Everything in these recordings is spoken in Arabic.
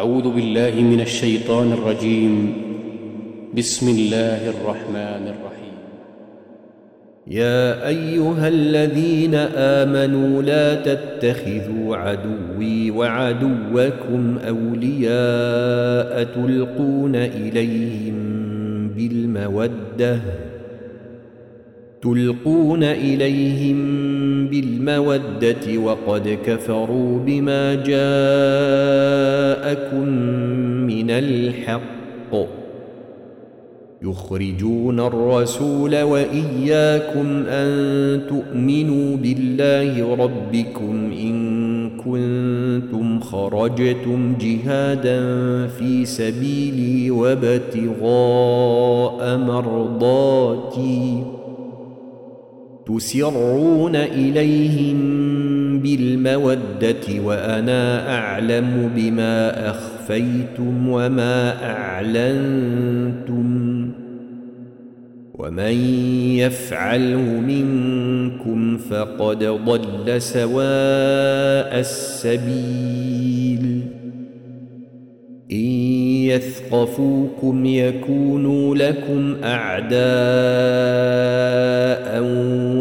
أعوذ بالله من الشيطان الرجيم. بسم الله الرحمن الرحيم. يا أيها الذين آمنوا لا تتخذوا عدوي وعدوكم أولياء تلقون إليهم بالمودة تلقون إليهم بالمودة وقد كفروا بما جاءكم من الحق. يخرجون الرسول وإياكم أن تؤمنوا بالله ربكم إن كنتم خرجتم جهادا في سبيلي وابتغاء مرضاتي. تسرون إليهم بالمودة وأنا أعلم بما أخفيتم وما أعلنتم ومن يفعله منكم فقد ضل سواء السبيل إن يثقفوكم يكونوا لكم أعداء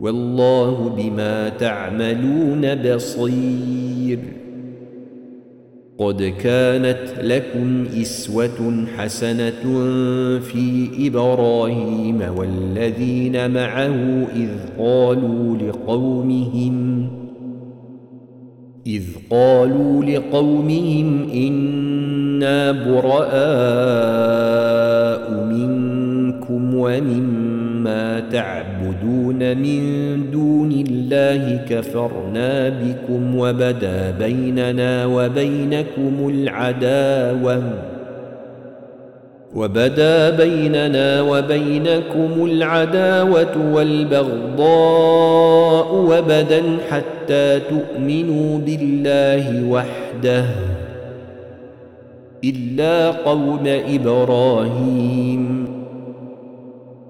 والله بما تعملون بصير. قد كانت لكم إسوة حسنة في إبراهيم والذين معه إذ قالوا لقومهم إذ قالوا لقومهم إنا براء منكم ومما تعبدون. من دون الله كفرنا بكم وبدا بيننا وبينكم العداوة. وبدا بيننا وبينكم العداوة والبغضاء وبدا حتى تؤمنوا بالله وحده. إلا قول إبراهيم.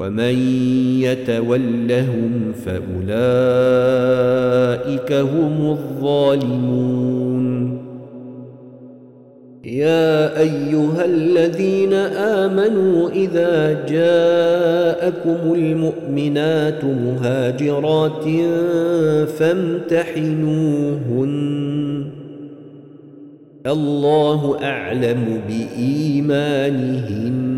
ومن يتولهم فأولئك هم الظالمون. يا أيها الذين آمنوا إذا جاءكم المؤمنات مهاجرات فامتحنوهن. الله أعلم بإيمانهن.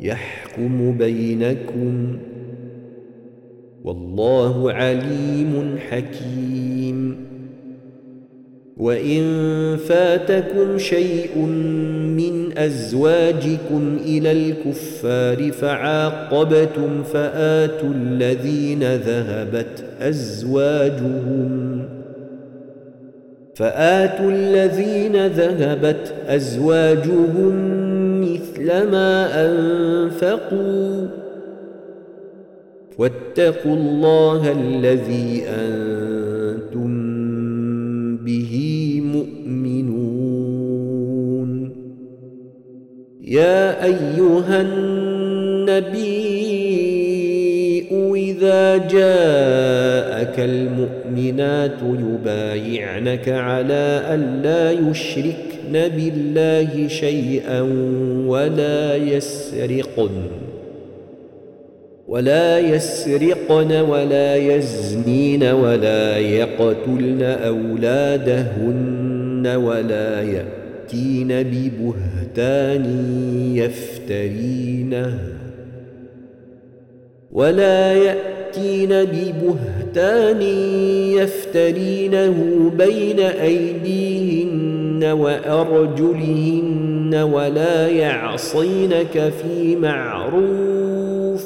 يحكم بينكم والله عليم حكيم. وإن فاتكم شيء من أزواجكم إلى الكفار فعاقبتم فآتوا الذين ذهبت أزواجهم فآتوا الذين ذهبت أزواجهم مثل ما أنفقوا. واتقوا الله الذي أنتم به مؤمنون. يا أيها النبي إذا جاءك المؤمنات يبايعنك على أن لا يشرك يشركن بالله شيئا ولا يسرقن ولا يسرقن ولا يزنين ولا يقتلن أولادهن ولا يأتين ببهتان يفترينه ولا يأتين ببهتان يفترينه بين أيديهن وأرجلهن ولا يعصينك في معروف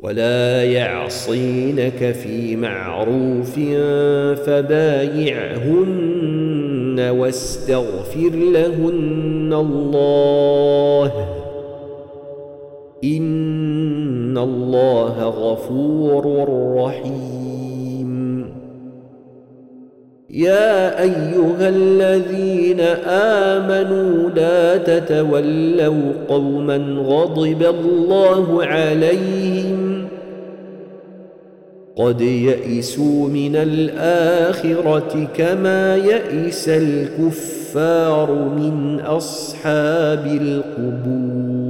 ولا يعصينك في معروف فبايعهن واستغفر لهن الله إن الله غفور رحيم. يا ايها الذين امنوا لا تتولوا قوما غضب الله عليهم قد يئسوا من الاخره كما يئس الكفار من اصحاب القبور.